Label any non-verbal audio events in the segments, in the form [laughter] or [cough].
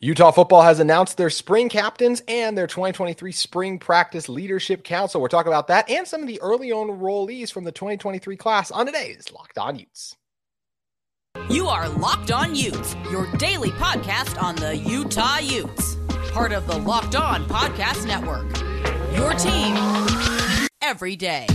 Utah football has announced their spring captains and their 2023 spring practice leadership council. We're talking about that and some of the early enrollees from the 2023 class on today's Locked On Utes. You are Locked On Utes, your daily podcast on the Utah Utes, part of the Locked On Podcast Network. Your team every day.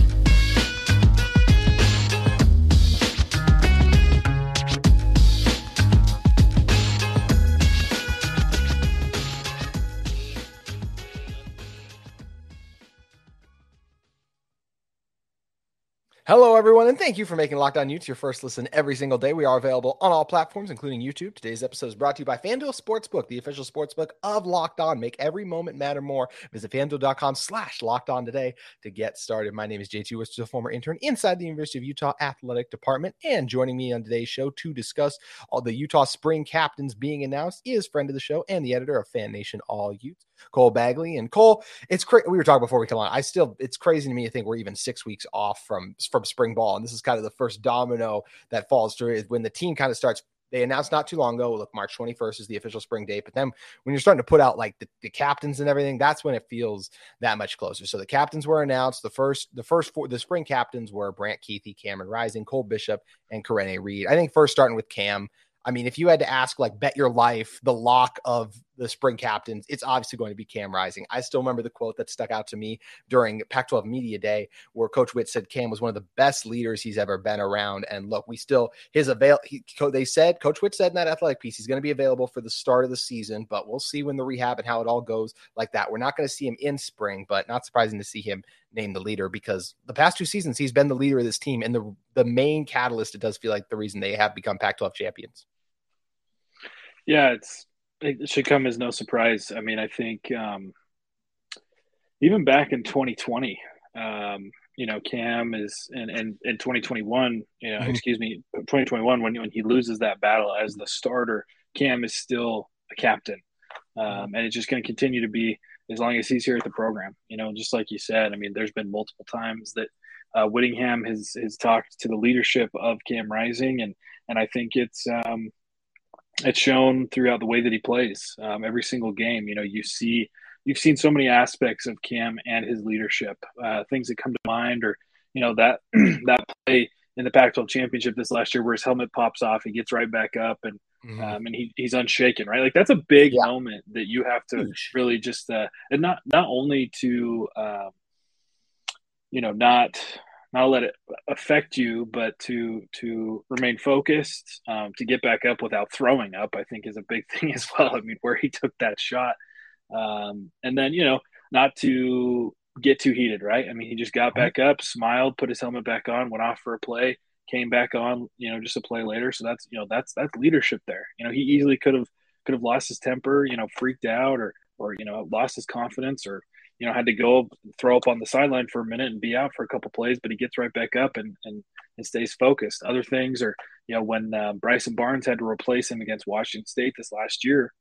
Hello, everyone, and thank you for making Locked On Utes your first listen every single day. We are available on all platforms, including YouTube. Today's episode is brought to you by FanDuel Sportsbook, the official sportsbook of Locked On. Make every moment matter more. Visit FanDuel.com slash Locked On today to get started. My name is JT Wister, a former intern inside the University of Utah Athletic Department. And joining me on today's show to discuss all the Utah spring captains being announced is friend of the show and the editor of Fan Nation All Utes, Cole Bagley. And Cole, it's crazy. We were talking before we come on. I still, it's crazy to me to think we're even six weeks off from from spring ball, and this is kind of the first domino that falls through is when the team kind of starts. They announced not too long ago, look, March 21st is the official spring date. But then when you're starting to put out like the, the captains and everything, that's when it feels that much closer. So the captains were announced. The first, the first four, the spring captains were Brant Kuithe Cameron Rising, Cole Bishop, and Karene Reid I think first starting with Cam, I mean, if you had to ask, like, bet your life, the lock of the spring captains, it's obviously going to be Cam Rising. I still remember the quote that stuck out to me during Pac 12 Media Day, where Coach Whitt said Cam was one of the best leaders he's ever been around. And look, we still, his avail, he, they said, Coach Whitt said in that athletic piece, he's going to be available for the start of the season, but we'll see when the rehab and how it all goes like that. We're not going to see him in spring, but not surprising to see him named the leader because the past two seasons he's been the leader of this team and the the main catalyst it does feel like the reason they have become Pac-12 champions. Yeah, it's it should come as no surprise. I mean, I think um, even back in 2020, um, you know, Cam is and and in 2021, you know, mm-hmm. excuse me, 2021 when when he loses that battle as the starter, Cam is still a captain, um, and it's just going to continue to be as long as he's here at the program. You know, just like you said, I mean, there's been multiple times that uh, Whittingham has has talked to the leadership of Cam Rising, and and I think it's um, it's shown throughout the way that he plays um, every single game. You know, you see you've seen so many aspects of Cam and his leadership, uh, things that come to mind, or you know that [clears throat] that play in the Pac-12 championship this last year where his helmet pops off, he gets right back up, and mm-hmm. um, and he, he's unshaken, right? Like that's a big yeah. moment that you have to Huge. really just uh, and not not only to um, you know not not let it affect you, but to to remain focused, um, to get back up without throwing up, I think is a big [laughs] thing as well. I mean, where he took that shot, um, and then you know, not to get too heated, right? I mean, he just got back up, smiled, put his helmet back on, went off for a play, came back on, you know, just a play later. So that's you know, that's that's leadership there. You know, he easily could have could have lost his temper, you know, freaked out, or or you know, lost his confidence, or you know, had to go throw up on the sideline for a minute and be out for a couple plays, but he gets right back up and, and, and stays focused. Other things are, you know, when uh, Bryson Barnes had to replace him against Washington State this last year,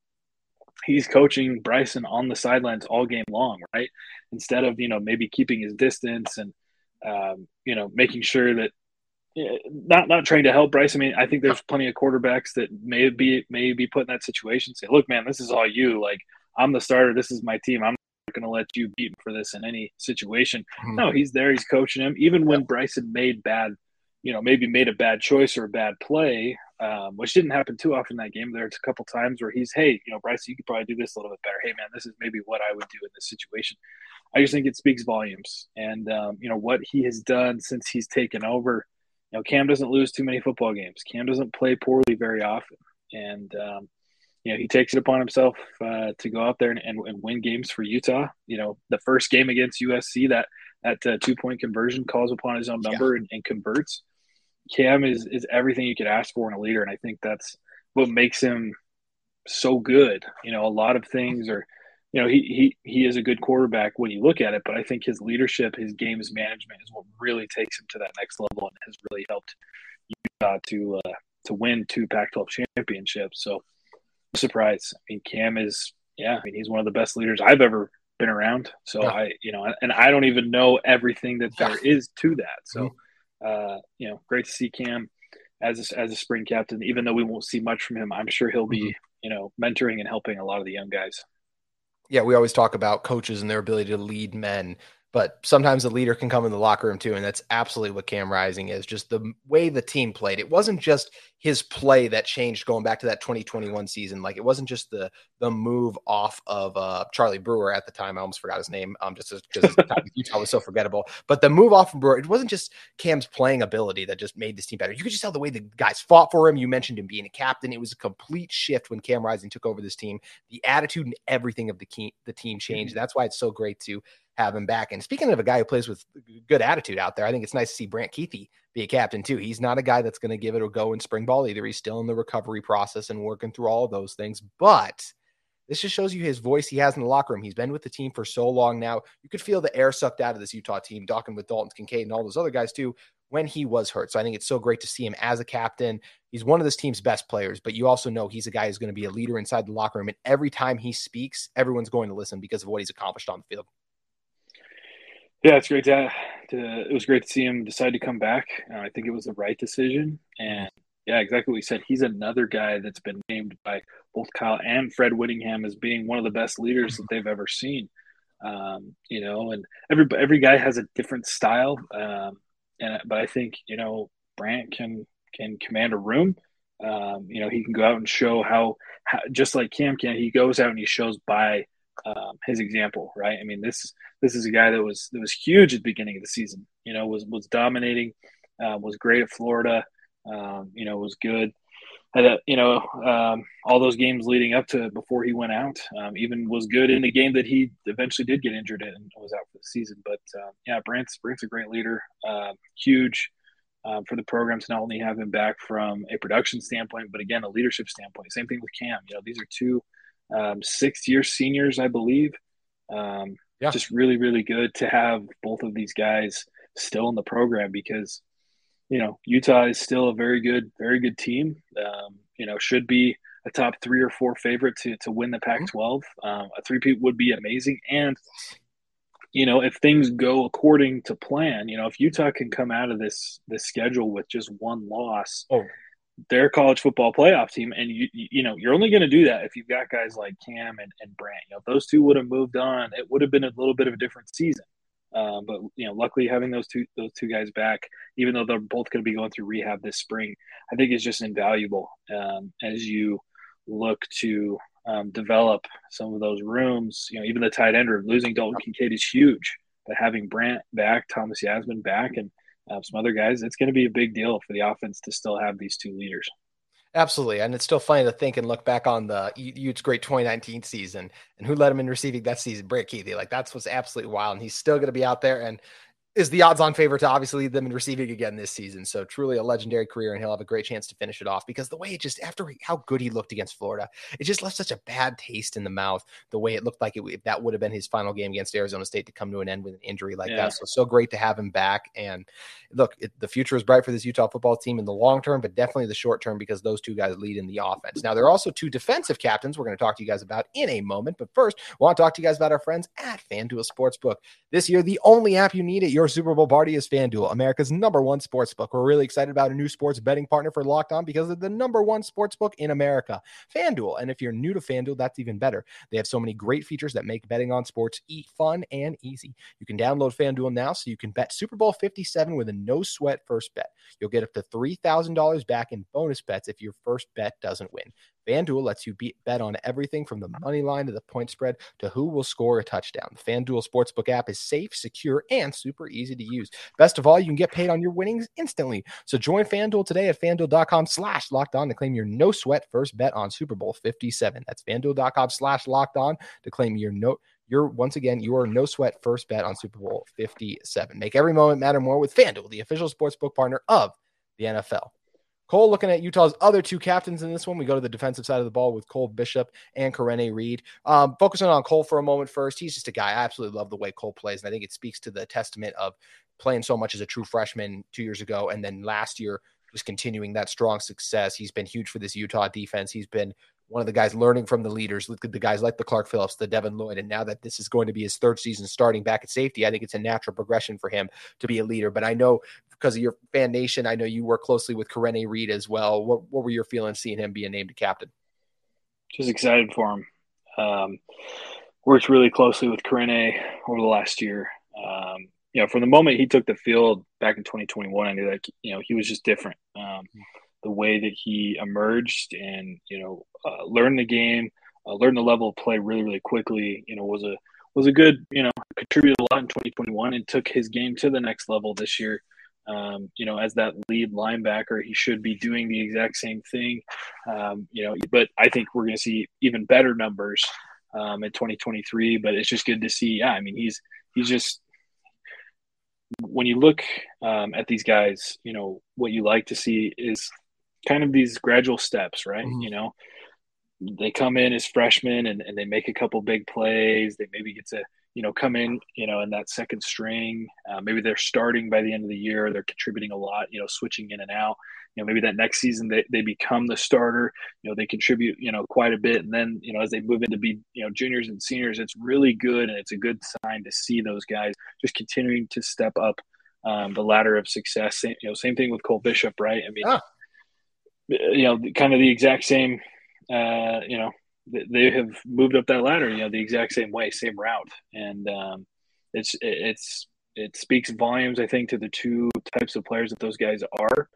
he's coaching Bryson on the sidelines all game long, right? Instead of, you know, maybe keeping his distance and, um, you know, making sure that not not trying to help Bryce. I mean, I think there's plenty of quarterbacks that may be may be put in that situation. Say, look, man, this is all you. Like, I'm the starter. This is my team. I'm going to let you beat him for this in any situation. Mm-hmm. No, he's there. He's coaching him. Even when Bryson made bad, you know, maybe made a bad choice or a bad play, um, which didn't happen too often in that game. There's a couple times where he's, hey, you know, Bryson, you could probably do this a little bit better. Hey, man, this is maybe what I would do in this situation. I just think it speaks volumes. And, um, you know, what he has done since he's taken over, you know, Cam doesn't lose too many football games. Cam doesn't play poorly very often. And, um, you know, he takes it upon himself uh, to go out there and, and, and, win games for Utah. You know, the first game against USC, that that uh, two point conversion calls upon his own number yeah. and, and, converts. Cam is is everything you could ask for in a leader, and I think that's what makes him so good. You know, a lot of things are, you know, he he he is a good quarterback when you look at it, but I think his leadership, his games management, is what really takes him to that next level and has really helped Utah to uh, to win two Pac-12 championships. So surprise. I mean, Cam is, yeah, I mean, he's one of the best leaders I've ever been around. So yeah. I, you know, and I don't even know everything that there is to that. So, mm-hmm. uh, you know, great to see Cam as a, as a spring captain. Even though we won't see much from him, I'm sure he'll be you know, mentoring and helping a lot of the young guys. Yeah, we always talk about coaches and their ability to lead men but sometimes the leader can come in the locker room too. And that's absolutely what Cam Rising is just the way the team played. It wasn't just his play that changed going back to that 2021 season. Like it wasn't just the the move off of uh, Charlie Brewer at the time. I almost forgot his name um, just because Utah was so forgettable. But the move off of Brewer, it wasn't just Cam's playing ability that just made this team better. You could just tell the way the guys fought for him. You mentioned him being a captain. It was a complete shift when Cam Rising took over this team. The attitude and everything of the, key, the team changed. Mm-hmm. That's why it's so great to have him back. And speaking of a guy who plays with good attitude out there, I think it's nice to see Brant Kuithe be a captain too. He's not a guy that's going to give it a go in spring ball either. He's still in the recovery process and working through all those things. But this just shows you his voice he has in the locker room. He's been with the team for so long now. You could feel the air sucked out of this Utah team, talking with Dalton Kincaid and all those other guys too when he was hurt. So I think it's so great to see him as a captain. He's one of this team's best players, but you also know he's a guy who's going to be a leader inside the locker room. And every time he speaks, everyone's going to listen because of what he's accomplished on the field. Yeah, it's great to, to it was great to see him decide to come back. Uh, I think it was the right decision, and yeah, exactly what you said. He's another guy that's been named by both Kyle and Fred Whittingham as being one of the best leaders that they've ever seen. Um, you know, and every every guy has a different style, um, and but I think you know Brant can can command a room. Um, you know, he can go out and show how, how, just like Cam can, he goes out and he shows by um, his example, right? I mean, this this is a guy that was that was huge at the beginning of the season. You know, was was dominating, uh, was great at Florida. Um, you know, was good. Had a, you know um, all those games leading up to before he went out. Um, even was good in the game that he eventually did get injured in and was out for the season. But uh, yeah, Brant's Brant's a great leader. Uh, huge. Um, for the program to not only have him back from a production standpoint, but again, a leadership standpoint. Same thing with Cam. You know, these are two um, sixth year seniors, I believe. Um, yeah. Just really, really good to have both of these guys still in the program because, you know, Utah is still a very good, very good team. Um, you know, should be a top three or four favorite to, to win the Pac 12. Um, a three-peat would be amazing. And, you know, if things go according to plan, you know, if Utah can come out of this this schedule with just one loss, oh their college football playoff team. And you you know you're only going to do that if you've got guys like Cam and, and Brant. You know, those two would have moved on, it would have been a little bit of a different season. Um, but you know, luckily having those two those two guys back, even though they're both going to be going through rehab this spring, I think is just invaluable um, as you look to um, develop some of those rooms. You know, even the tight end room losing Dalton Kincaid is huge, but having Brant back, Thomas Yassmin back, and uh, some other guys, it's going to be a big deal for the offense to still have these two leaders. Absolutely. And it's still funny to think and look back on the Utes great 2019 season and who led him in receiving that season, Brant Kuithe. Like that's what's absolutely wild. And he's still going to be out there. And is the odds on favorite to obviously lead them in receiving again this season. So truly a legendary career, and he'll have a great chance to finish it off because the way it just after how good he looked against Florida, it just left such a bad taste in the mouth. The way it looked like it, that would have been his final game against Arizona State to come to an end with an injury like yeah. that. So so great to have him back. And look, it, the future is bright for this Utah football team in the long term, but definitely the short term because those two guys lead in the offense. Now there are also two defensive captains we're going to talk to you guys about in a moment. But first, I want to talk to you guys about our friends at FanDuel Sportsbook. This year, the only app you need at your Super Bowl party is FanDuel, America's number one sports book. We're really excited about a new sports betting partner for Locked On because of the number one sports book in America, FanDuel. And if you're new to FanDuel, that's even better. They have so many great features that make betting on sports fun and easy. You can download FanDuel now so you can bet Super Bowl 57 with a no sweat first bet. You'll get up to $3,000 back in bonus bets if your first bet doesn't win. FanDuel lets you bet on everything from the money line to the point spread to who will score a touchdown. The FanDuel Sportsbook app is safe, secure, and super easy to use. Best of all, you can get paid on your winnings instantly. So join FanDuel today at fanduel.com slash locked on to claim your no sweat first bet on Super Bowl 57. That's fanduel.com slash locked on to claim your no your once again your no sweat first bet on Super Bowl 57. Make every moment matter more with FanDuel, the official sportsbook partner of the NFL. Cole looking at Utah's other two captains in this one. We go to the defensive side of the ball with Cole Bishop and Karene Reid. Um, focusing on Cole for a moment first, he's just a guy. I absolutely love the way Cole plays. And I think it speaks to the testament of playing so much as a true freshman two years ago. And then last year, just continuing that strong success. He's been huge for this Utah defense. He's been one of the guys learning from the leaders, the guys like the Clark Phillips, the Devin Lloyd. And now that this is going to be his third season starting back at safety, I think it's a natural progression for him to be a leader. But I know because of your fan nation, I know you work closely with Karene Reid as well. What, what were your feelings seeing him being named a captain? just excited for him. Um, worked really closely with Karene over the last year. Um, you know, from the moment he took the field back in 2021, I knew that you know he was just different. Um, the way that he emerged and you know uh, learned the game, uh, learned the level of play really really quickly. You know, was a was a good you know contributed a lot in 2021 and took his game to the next level this year. Um, you know, as that lead linebacker, he should be doing the exact same thing. Um, you know, but I think we're going to see even better numbers um, in 2023. But it's just good to see. Yeah, I mean, he's he's just when you look um, at these guys, you know, what you like to see is kind of these gradual steps, right? Mm-hmm. You know, they come in as freshmen and, and they make a couple big plays. They maybe get to you know, come in, you know, in that second string. Uh, maybe they're starting by the end of the year. They're contributing a lot, you know, switching in and out. You know, maybe that next season they, they become the starter. You know, they contribute, you know, quite a bit. And then, you know, as they move into be, you know, juniors and seniors, it's really good. And it's a good sign to see those guys just continuing to step up um, the ladder of success. Same, you know, same thing with Cole Bishop, right? I mean, ah. You know, kind of the exact same, uh, you know, they have moved up that ladder, you know, the exact same way, same route, and um, it's it's it speaks volumes, I think, to the two types of players that those guys are.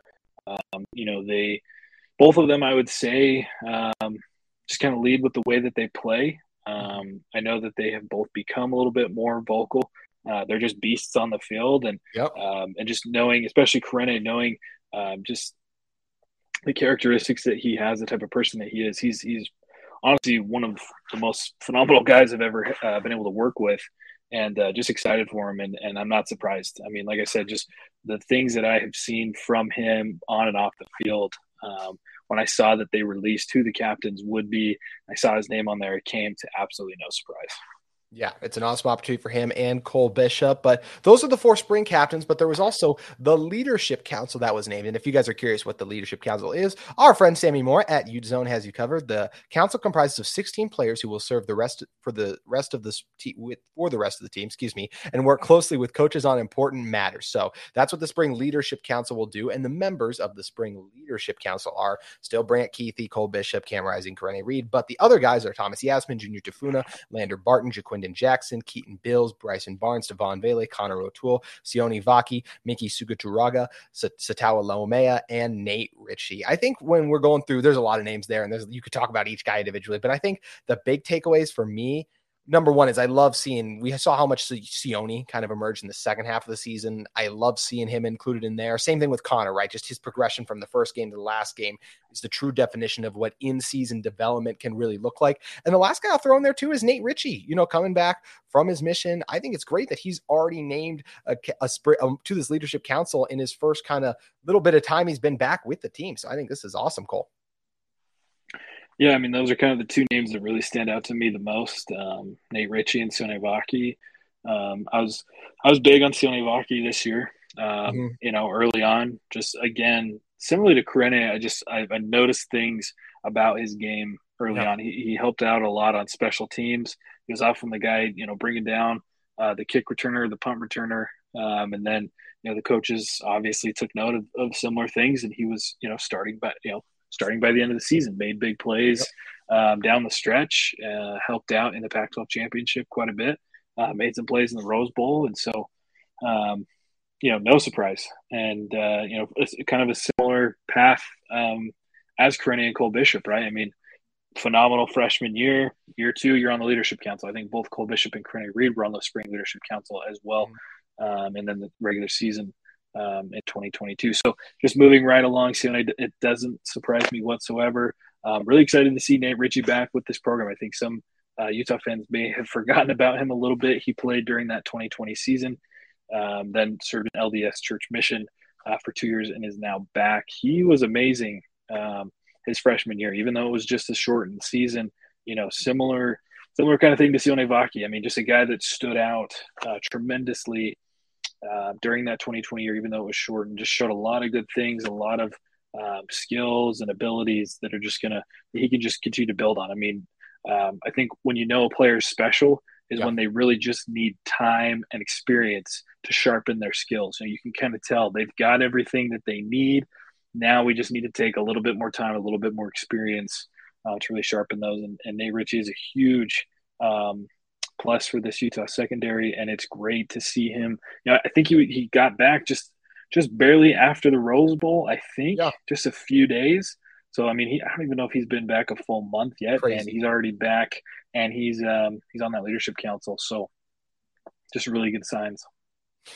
Um, you know, they both of them, I would say, um, just kind of lead with the way that they play. Um, I know that they have both become a little bit more vocal. Uh, they're just beasts on the field, and yep. Um, and just knowing, especially Karene, knowing um, just the characteristics that he has, the type of person that he is. He's he's honestly one of the most phenomenal guys I've ever uh, been able to work with, and uh, just excited for him. And, and I'm not surprised. I mean, like I said, just the things that I have seen from him on and off the field. Um, when I saw that they released who the captains would be, I saw his name on there. It came to absolutely no surprise. Yeah, it's an awesome opportunity for him and Cole Bishop. But those are the four spring captains. But there was also the Leadership Council that was named. And if you guys are curious what the Leadership Council is, our friend Sammy Moore at Ute Zone has you covered. The council comprises of 16 players who will serve the rest for the rest of this te- with for the rest of the team, excuse me, and work closely with coaches on important matters. So that's what the Spring Leadership Council will do. And the members of the Spring Leadership Council are still Brant Kuithe, Cole Bishop, Cam Rising, Karene Reid. But the other guys are Thomas Yassmin, Junior Tafuna, Lander Barton, Jackson, Keaton Bills, Bryson Barnes, Devaughn Vele, Connor O'Toole, Sione Vaki, Miki Suguturaga, Sataoa Laumea, and Nate Ritchie. I think when we're going through, there's a lot of names there, and there's you could talk about each guy individually, but I think the big takeaways for me number one is I love seeing we saw how much Sione kind of emerged in the second half of the season. I love seeing him included in there. Same thing with Connor, right? Just his progression from the first game to the last game is the true definition of what in-season development can really look like. And the last guy I'll throw in there too is Nate Ritchie. You know, coming back from his mission, I think it's great that he's already named a, a, a um, to this leadership council in his first kind of little bit of time he's been back with the team. So I think this is awesome, Cole. Yeah, I mean, those are kind of the two names that really stand out to me the most um, Nate Ritchie and Sione Vaki. Um, I was I was big on Sione Vaki this year. Um, mm-hmm. You know, early on, just again, similarly to Karene, I just I, I noticed things about his game early yeah. on. He, he helped out a lot on special teams. He was often the guy, you know, bringing down uh, the kick returner, the punt returner, um, and then you know the coaches obviously took note of, of similar things, and he was you know starting, but you know starting by the end of the season, made big plays yep. um, down the stretch, uh, helped out in the Pac 12 championship quite a bit, uh, made some plays in the Rose Bowl. And so, um, you know, no surprise. And, uh, you know, it's kind of a similar path um, as Karene and Cole Bishop, right? I mean, phenomenal freshman year. Year two, you're on the leadership council. I think both Cole Bishop and Karene Reid were on the spring leadership council as well. Mm-hmm. Um, and then the regular season um, in 2022. So just moving right along, Sione, it doesn't surprise me whatsoever. Um, really excited to see Nate Ritchie back with this program. I think some uh, Utah fans may have [laughs] forgotten about him a little bit. He played during that 2020 season, um, then served in LDS Church Mission uh, for two years and is now back. He was amazing um, his freshman year, even though it was just a shortened season. You know, similar similar kind of thing to Sione Vaki. I mean, just a guy that stood out uh, tremendously uh, during that 2020 year, even though it was short, and just showed a lot of good things, a lot of um, skills and abilities that are just gonna he can just continue to build on. I mean, um, I think when you know a player is special is yeah. when they really just need time and experience to sharpen their skills. So you can kind of tell they've got everything that they need. Now we just need to take a little bit more time, a little bit more experience uh, to really sharpen those. And, and Nate Ritchie is a huge um, plus for this Utah secondary, and it's great to see him. You know, I think he he got back just just barely after the Rose Bowl. I think yeah. just a few days. So I mean, he, I don't even know if he's been back a full month yet, Crazy. and he's already back, and he's um, he's on that leadership council. So just really good signs.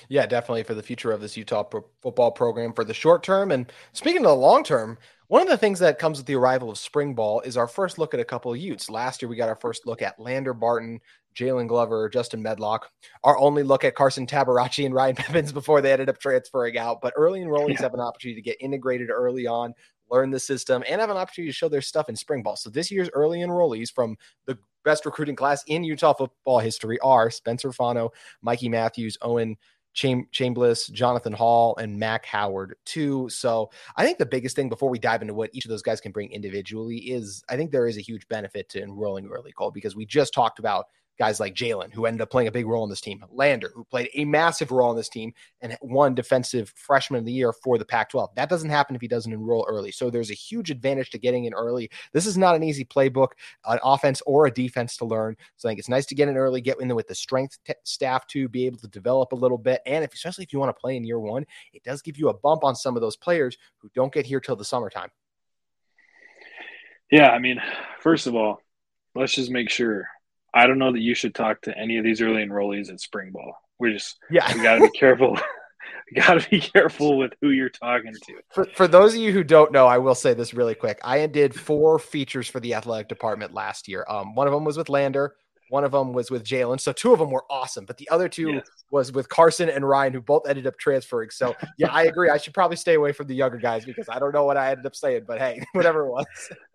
Yeah, definitely for the future of this Utah pro- football program for the short term. And speaking of the long term, one of the things that comes with the arrival of spring ball is our first look at a couple of Utes. Last year, we got our first look at Lander Barton, Jaylon Glover, Justin Medlock. Our only look at Carson Tabaracci and Ryan [laughs] Peppins before they ended up transferring out. But early enrollees yeah. have an opportunity to get integrated early on, learn the system, and have an opportunity to show their stuff in spring ball. So this year's early enrollees from the best recruiting class in Utah football history are Spencer Fano, Mikey Matthews, Owen Cham- Chambliss, Jonathan Hall, and Mac Howard too. So I think the biggest thing before we dive into what each of those guys can bring individually is I think there is a huge benefit to enrolling early, Cole, because we just talked about guys like Jaylon, who ended up playing a big role in this team, Lander, who played a massive role in this team and won defensive freshman of the year for the Pac 12. That doesn't happen if he doesn't enroll early. So there's a huge advantage to getting in early. This is not an easy playbook, an offense or a defense to learn. So I think it's nice to get in early, get in there with the strength t- staff to be able to develop a little bit. And if, especially if you want to play in year one, it does give you a bump on some of those players who don't get here till the summertime. Yeah, I mean, first of all, let's just make sure I don't know that you should talk to any of these early enrollees at spring ball. We're just yeah, we got to be careful. [laughs] we got to be careful with who you're talking to. For, for those of you who don't know, I will say this really quick. I did four features for the athletic department last year. Um, one of them was with Lander. One of them was with Jaylon. So two of them were awesome, but the other two yes. was with Carson and Ryan, who both ended up transferring. So yeah, I agree. I should probably stay away from the younger guys because I don't know what I ended up saying, but hey, [laughs] whatever it was.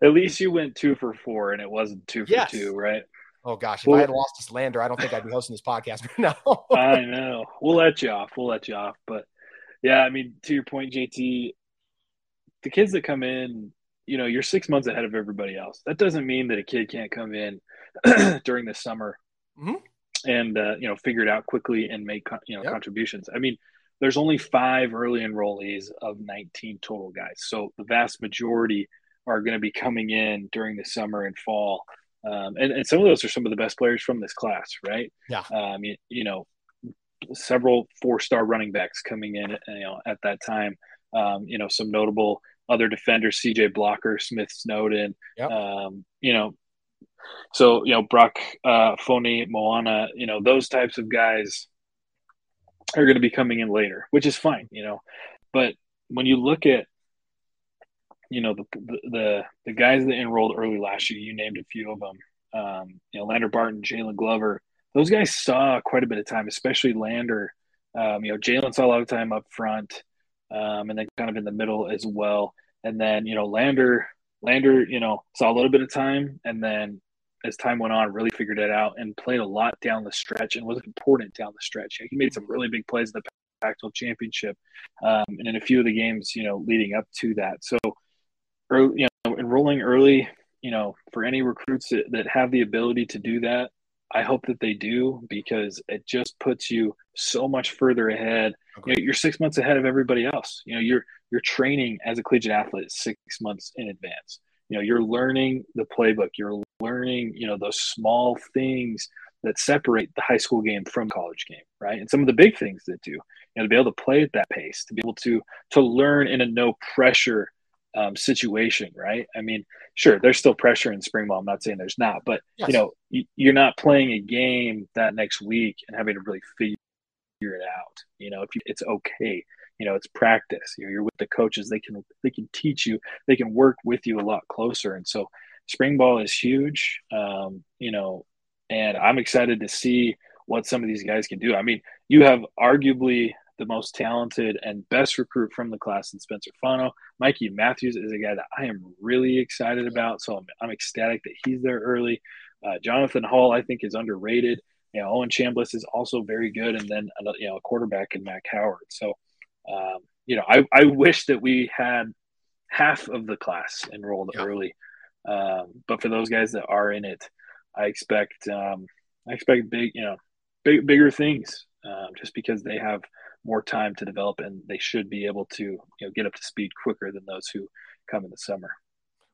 At least you went two for four and it wasn't two for yes. two, right? Oh gosh, if well, I had lost this lander, I don't think I'd be hosting this podcast [laughs] right now. [laughs] I know. We'll let you off. We'll let you off. But yeah, I mean, to your point, JT, the kids that come in, you know, you're six months ahead of everybody else. That doesn't mean that a kid can't come in [clears throat] during the summer mm-hmm. and uh, you know figure it out quickly and make you know yep. contributions. I mean, there's only five early enrollees of 19 total guys, so the vast majority are going to be coming in during the summer and fall um, and, and some of those are some of the best players from this class, right? Yeah. Um, you, you know, several four-star running backs coming in, you know, at that time. Um, you know, some notable other defenders: C.J. Blocker, Smith Snowden. Yep. Um, you know, so you know Brock uh, Foni, Moana. You know, those types of guys are going to be coming in later, which is fine. You know, but when you look at you know the, the the guys that enrolled early last year. You named a few of them. Um, you know, Lander Barton, Jaylon Glover. Those guys saw quite a bit of time, especially Lander. Um, you know, Jaylon saw a lot of time up front, um, and then kind of in the middle as well. And then you know, Lander, Lander, you know, saw a little bit of time, and then as time went on, really figured it out and played a lot down the stretch and was important down the stretch. He made some really big plays in the Pac-12 championship, um, and in a few of the games, you know, leading up to that. So early, you know, enrolling early, you know, for any recruits that, that have the ability to do that, I hope that they do because it just puts you so much further ahead. Okay. You know, you're six months ahead of everybody else. You know, you're you're training as a collegiate athlete six months in advance. You know, you're learning the playbook. You're learning, you know, those small things that separate the high school game from college game, right? And some of the big things that do, you know, to be able to play at that pace, to be able to to learn in a no pressure um, situation, right? I mean, sure, there's still pressure in spring ball. I'm not saying there's not, but yes. you know, you're not playing a game that next week and having to really figure it out. You know, if you, it's okay, you know, it's practice. You know, you're with the coaches; they can they can teach you, they can work with you a lot closer. And so, spring ball is huge. Um, you know, and I'm excited to see what some of these guys can do. I mean, you have arguably the most talented and best recruit from the class in Spencer Fano. Mikey Matthews is a guy that I am really excited about. So I'm, I'm ecstatic that he's there early. Uh, Jonathan Hall, I think, is underrated. You know, Owen Chambliss is also very good. And then, you know, a quarterback in Mac Howard. So, um, you know, I, I wish that we had half of the class enrolled yeah. early. Um, but for those guys that are in it, I expect, um, I expect big, you know, big, bigger things, um, just because they have – more time to develop and they should be able to you know get up to speed quicker than those who come in the summer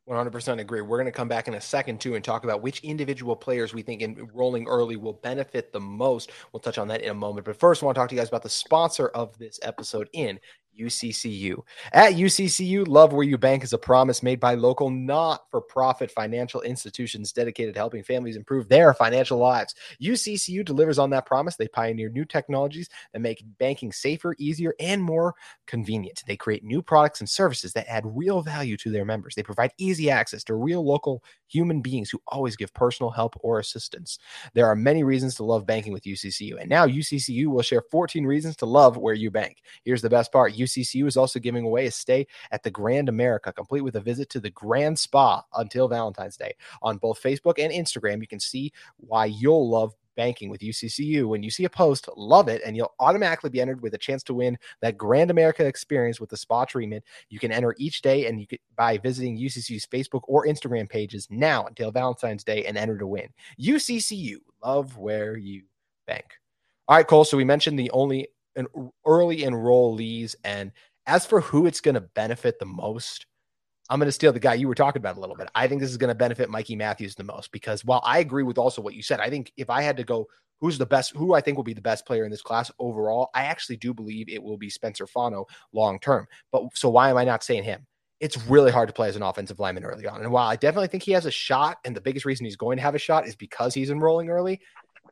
100% agree. We're going to come back in a second too and talk about which individual players we think enrolling early will benefit the most. We'll touch on that in a moment. But first, I want to talk to you guys about the sponsor of this episode in UCCU. At UCCU, love where you bank is a promise made by local not for profit financial institutions dedicated to helping families improve their financial lives. UCCU delivers on that promise. They pioneer new technologies that make banking safer, easier, and more convenient. They create new products and services that add real value to their members. They provide easy access to real local human beings who always give personal help or assistance. There are many reasons to love banking with UCCU, and now UCCU will share 14 reasons to love where you bank. Here's the best part UCCU is also giving away a stay at the Grand America, complete with a visit to the Grand Spa until Valentine's Day. On both Facebook and Instagram, you can see why you'll love banking with UCCU. When you see a post, love it, and you'll automatically be entered with a chance to win that Grand America experience with the spa treatment. You can enter each day, and you can by visiting UCCU's Facebook or Instagram pages now until Valentine's Day and enter to win. UCCU, love where you bank. All right, Cole. So we mentioned the only an early enrollees. And as for who it's going to benefit the most, I'm going to steal the guy you were talking about a little bit. I think this is going to benefit Mikey Matthews the most because while I agree with also what you said, I think if I had to go who's the best, who I think will be the best player in this class overall, I actually do believe it will be Spencer Fano long term. But so why am I not saying him? It's really hard to play as an offensive lineman early on. And while I definitely think he has a shot, and the biggest reason he's going to have a shot is because he's enrolling early,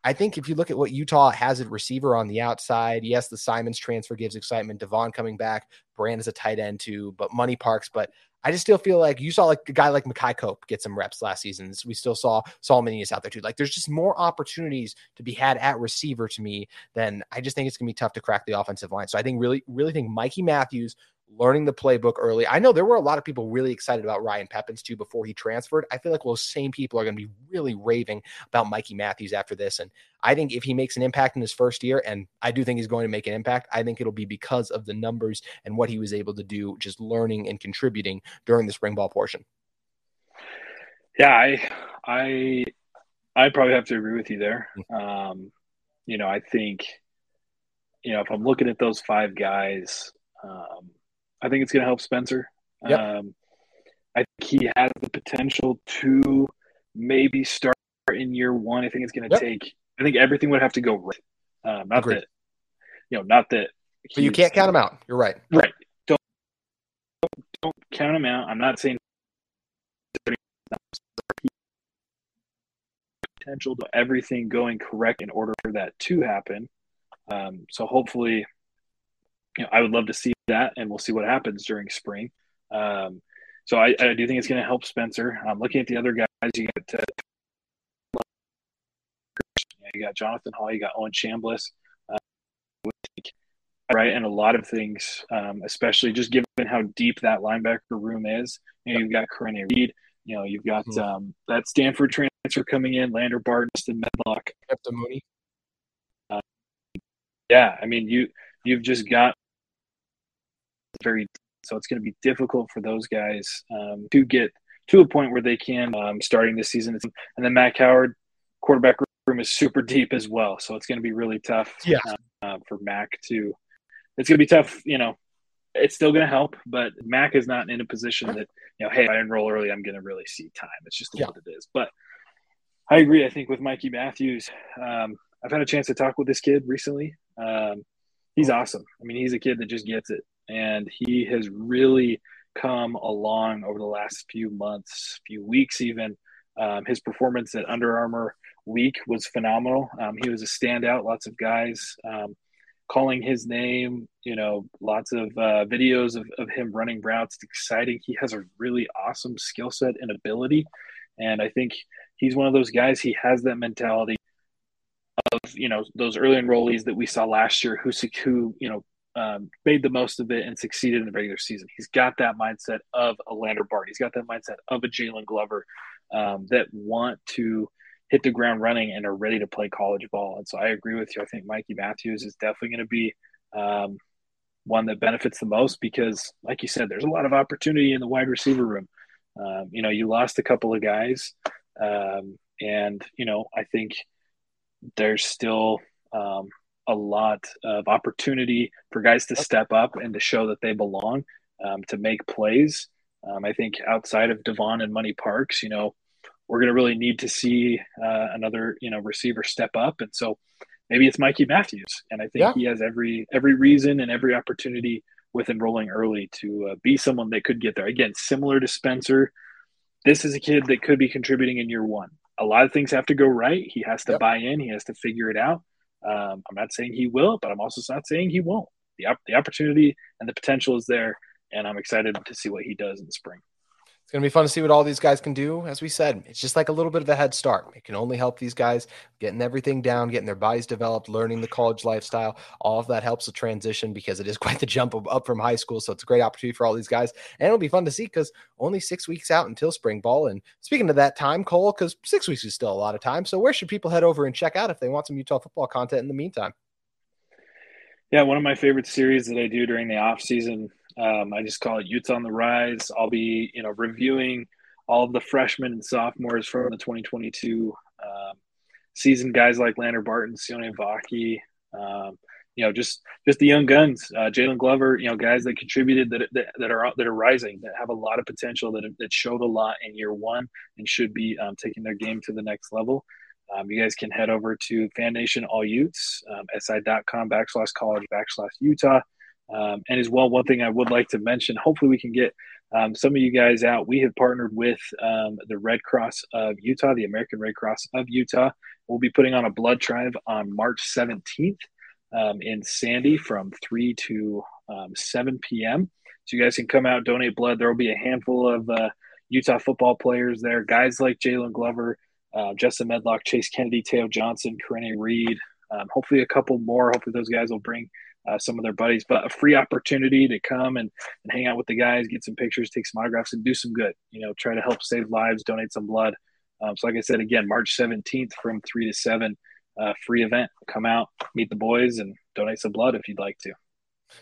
I think if you look at what Utah has at receiver on the outside, yes, the Simons transfer gives excitement. Devaughn coming back, Brand is a tight end too, but Money Parks. But I just still feel like you saw like a guy like Makai Cope get some reps last season. We still saw Solomon Enis out there too. Like there's just more opportunities to be had at receiver to me than I just think it's gonna be tough to crack the offensive line. So I think really, really think Mikey Matthews learning the playbook early. I know there were a lot of people really excited about Ryan Peppins too before he transferred. I feel like those same people are going to be really raving about Mikey Matthews after this. And I think if he makes an impact in his first year, and I do think he's going to make an impact, I think it'll be because of the numbers and what he was able to do just learning and contributing during the spring ball portion. Yeah, I I I probably have to agree with you there. Mm-hmm. Um, you know, I think you know if I'm looking at those five guys, um, I think it's going to help Spencer. Yep. Um, I think he has the potential to maybe start in year one. I think it's going to yep. take. I think everything would have to go right. Um, not Agreed. that, you know, not that. But you can't count him out. You're right. Right. Don't don't, don't count him out. I'm not saying potential to everything going correct in order for that to happen. Um, so hopefully, you know, I would love to see that, and we'll see what happens during spring. Um, so I, I, do think it's going to help Spencer. I'm looking at the other guys. You got uh, you got Jonathan Hall, you got Owen Chambliss, uh, right, and a lot of things, um, especially just given how deep that linebacker room is. You know, you've got Karene Reid. You know, you've got mm-hmm. um, that Stanford transfer coming in, Lander Barton, Medlock, Mooney. Uh, yeah, I mean you you've just got very so it's going to be difficult for those guys um, to get to a point where they can um, starting this season. And then Mac Howard, quarterback room is super deep as well, so it's going to be really tough. Yeah. Uh, for Mac to, it's going to be tough. You know, it's still going to help, but Mac is not in a position that you know, hey, I enroll early, I'm going to really see time. It's just yeah. what it is. But I agree. I think with Mikey Matthews, um, I've had a chance to talk with this kid recently. Um, he's awesome. I mean, he's a kid that just gets it and he has really come along over the last few months, few weeks, even. Um, his performance at Under Armour week was phenomenal. Um, he was a standout. Lots of guys um, calling his name. You know, lots of uh, videos of, of him running routes. It's exciting. He has a really awesome skill set and ability, and I think he's one of those guys. He has that mentality of you know those early enrollees that we saw last year who who you know um, made the most of it and succeeded in the regular season. He's got that mindset of a Lander Bart. He's got that mindset of a Jaylon Glover um, that want to hit the ground running and are ready to play college ball. And so I agree with you. I think Mikey Matthews is definitely going to be um, one that benefits the most because, like you said, there's a lot of opportunity in the wide receiver room. Um, you know, you lost a couple of guys, um, and you know, I think there's still um, a lot of opportunity for guys to step up and to show that they belong, um, to make plays. Um, I think outside of Devaughn and Money Parks, you know, we're going to really need to see uh, another, you know, receiver step up. And so maybe it's Mikey Matthews. And I think yeah. he has every every reason and every opportunity with enrolling early to uh, be someone that could get there. Again, similar to Spencer, this is a kid that could be contributing in year one. A lot of things have to go right. He has to yep. buy in. He has to figure it out. Um, I'm not saying he will, but I'm also not saying he won't. The, the opportunity and the potential is there, and I'm excited to see what he does in the spring. It's going to be fun to see what all these guys can do. As we said, it's just like a little bit of a head start. It can only help these guys getting everything down, getting their bodies developed, learning the college lifestyle. All of that helps the transition because it is [laughs] quite the jump up from high school. So it's a great opportunity for all these guys. And it'll be fun to see because only six weeks out until spring ball. And speaking of that time, Cole, because six weeks is still a lot of time. So where should people head over and check out if they want some Utah football content in the meantime? Yeah, one of my favorite series that I do during the off season um, I just call it Utes on the Rise. I'll be, you know, reviewing all of the freshmen and sophomores from the 2022 um, season, guys like Lander Barton, Sione Vaki, um, you know, just just the young guns, uh, Jaylon Glover, you know, guys that contributed that, that, that are that are rising, that have a lot of potential, that that showed a lot in year one, and should be um, taking their game to the next level. Um, you guys can head over to Fan Nation All Utes, um, si.com backslash college backslash Utah. Um, and as well, one thing I would like to mention, hopefully we can get um, some of you guys out. We have partnered with um, the Red Cross of Utah, the American Red Cross of Utah. We'll be putting on a blood drive on March 17th um, in Sandy from 3 to um, 7 p.m. So you guys can come out, donate blood. There will be a handful of uh, Utah football players there, guys like Jaylon Glover, uh, Justin Medlock, Chase Kennedy, Teo Johnson, Karene Reid. Um, hopefully, a couple more. Hopefully, those guys will bring uh, some of their buddies, but a free opportunity to come and, and hang out with the guys, get some pictures, take some autographs, and do some good. You know, try to help save lives, donate some blood. Um, so, like I said, again, March 17th from 3 to 7, uh, free event. Come out, meet the boys, and donate some blood if you'd like to.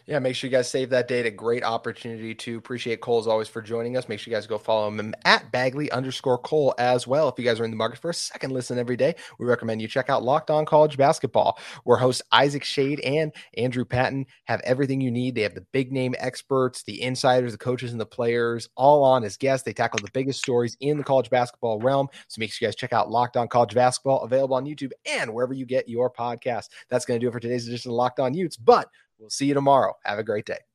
Yeah, make sure you guys save that date. A great opportunity to appreciate Cole as always for joining us. Make sure you guys go follow him at Bagley underscore Cole as well. If you guys are in the market for a second listen every day, we recommend you check out Locked On College Basketball, where hosts Isaac Shade and Andrew Patton have everything you need. They have the big name experts, the insiders, the coaches, and the players all on as guests. They tackle the biggest stories in the college basketball realm. So make sure you guys check out Locked On College Basketball, available on YouTube and wherever you get your podcast. That's going to do it for today's edition of Locked On Utes. But We'll see you tomorrow. Have a great day.